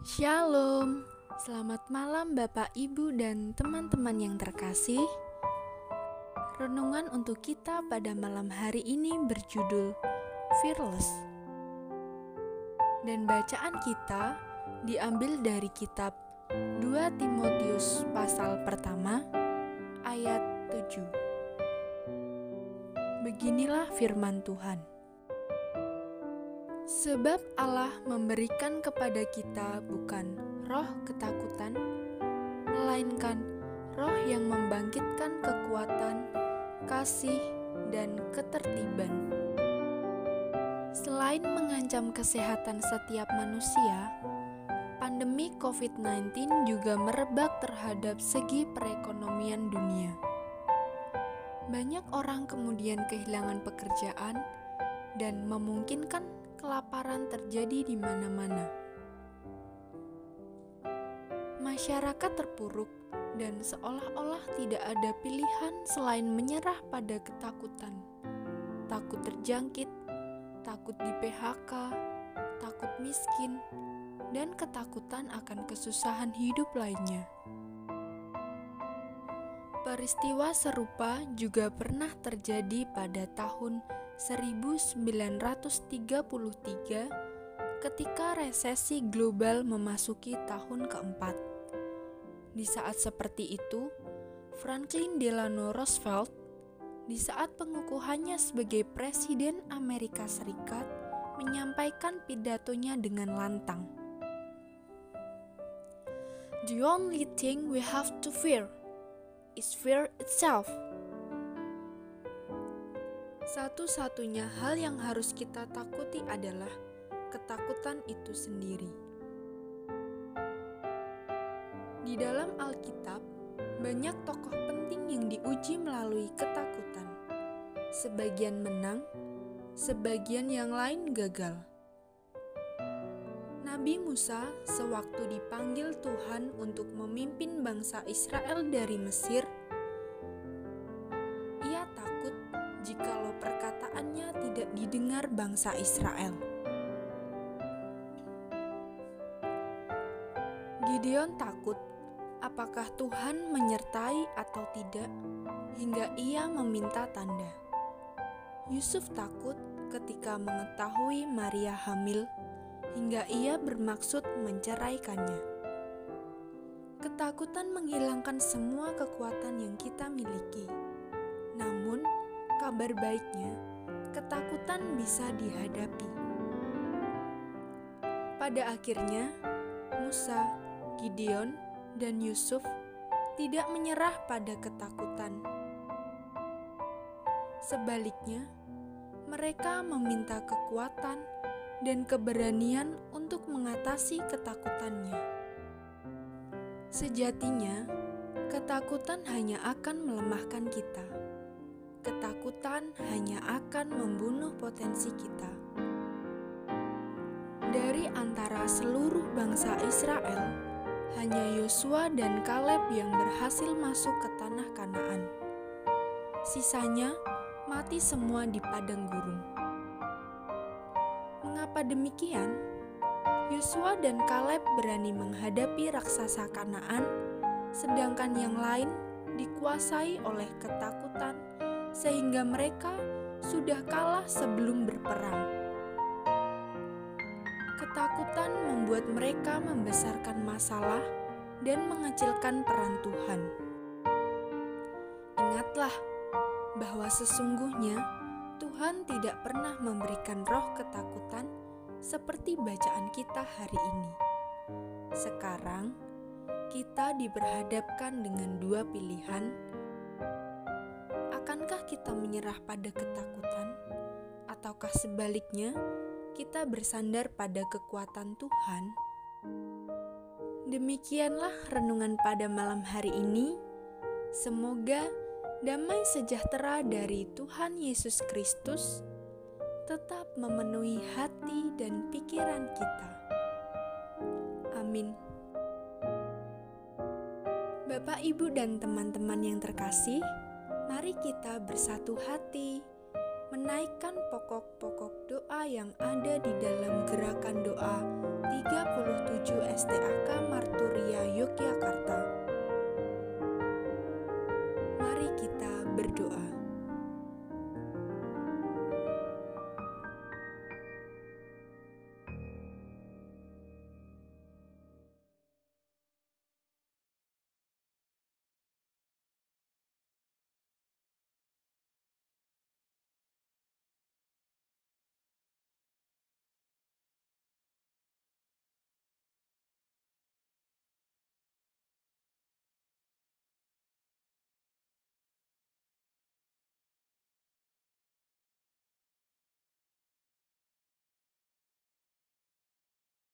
Shalom, selamat malam Bapak, Ibu, dan teman-teman yang terkasih. Renungan untuk kita pada malam hari ini berjudul Fearless. Dan bacaan kita diambil dari kitab 2 Timotius pasal pertama ayat 7. Beginilah firman Tuhan. Sebab Allah memberikan kepada kita bukan roh ketakutan, melainkan roh yang membangkitkan kekuatan, kasih, dan ketertiban. Selain mengancam kesehatan setiap manusia, pandemi COVID-19 juga merebak terhadap segi perekonomian dunia. Banyak orang kemudian kehilangan pekerjaan dan memungkinkan kelaparan terjadi di mana-mana. Masyarakat terpuruk dan seolah-olah tidak ada pilihan selain menyerah pada ketakutan. Takut terjangkit, takut di PHK, takut miskin, dan ketakutan akan kesusahan hidup lainnya. Peristiwa serupa juga pernah terjadi pada tahun 1933 ketika resesi global memasuki tahun keempat. Di saat seperti itu, Franklin Delano Roosevelt di saat pengukuhannya sebagai Presiden Amerika Serikat menyampaikan pidatonya dengan lantang. The only thing we have to fear is fear itself. Satu-satunya hal yang harus kita takuti adalah ketakutan itu sendiri. Di dalam Alkitab, banyak tokoh penting yang diuji melalui ketakutan. Sebagian menang, sebagian yang lain gagal. Nabi Musa sewaktu dipanggil Tuhan untuk memimpin bangsa Israel dari Mesir, bangsa Israel. Gideon takut apakah Tuhan menyertai atau tidak hingga ia meminta tanda. Yusuf takut ketika mengetahui Maria hamil hingga ia bermaksud menceraikannya. Ketakutan menghilangkan semua kekuatan yang kita miliki. Namun, kabar baiknya, ketakutan bisa dihadapi. Pada akhirnya, Musa, Gideon, dan Yusuf tidak menyerah pada ketakutan. Sebaliknya, mereka meminta kekuatan dan keberanian untuk mengatasi ketakutannya. Sejatinya, ketakutan hanya akan melemahkan kita. Ketakutan hanya akan membunuh potensi kita. Dari antara seluruh bangsa Israel, hanya Yosua dan Kaleb yang berhasil masuk ke tanah Kanaan. Sisanya mati semua di padang gurun. Mengapa demikian? Yosua dan Kaleb berani menghadapi raksasa Kanaan, sedangkan yang lain dikuasai oleh ketakutan, sehingga mereka sudah kalah sebelum berperang. Ketakutan membuat mereka membesarkan masalah dan mengecilkan peran Tuhan. Ingatlah bahwa sesungguhnya Tuhan tidak pernah memberikan roh ketakutan seperti bacaan kita hari ini. Sekarang, kita diperhadapkan dengan dua pilihan. Akankah kita menyerah pada ketakutan, ataukah sebaliknya kita bersandar pada kekuatan Tuhan? Demikianlah renungan pada malam hari ini. Semoga damai sejahtera dari Tuhan Yesus Kristus tetap memenuhi hati dan pikiran kita. Amin. Bapak, Ibu, dan teman-teman yang terkasih, mari kita bersatu hati menaikkan pokok-pokok doa yang ada di dalam gerakan doa 37 STAK Marturia Yogyakarta. Mari kita berdoa.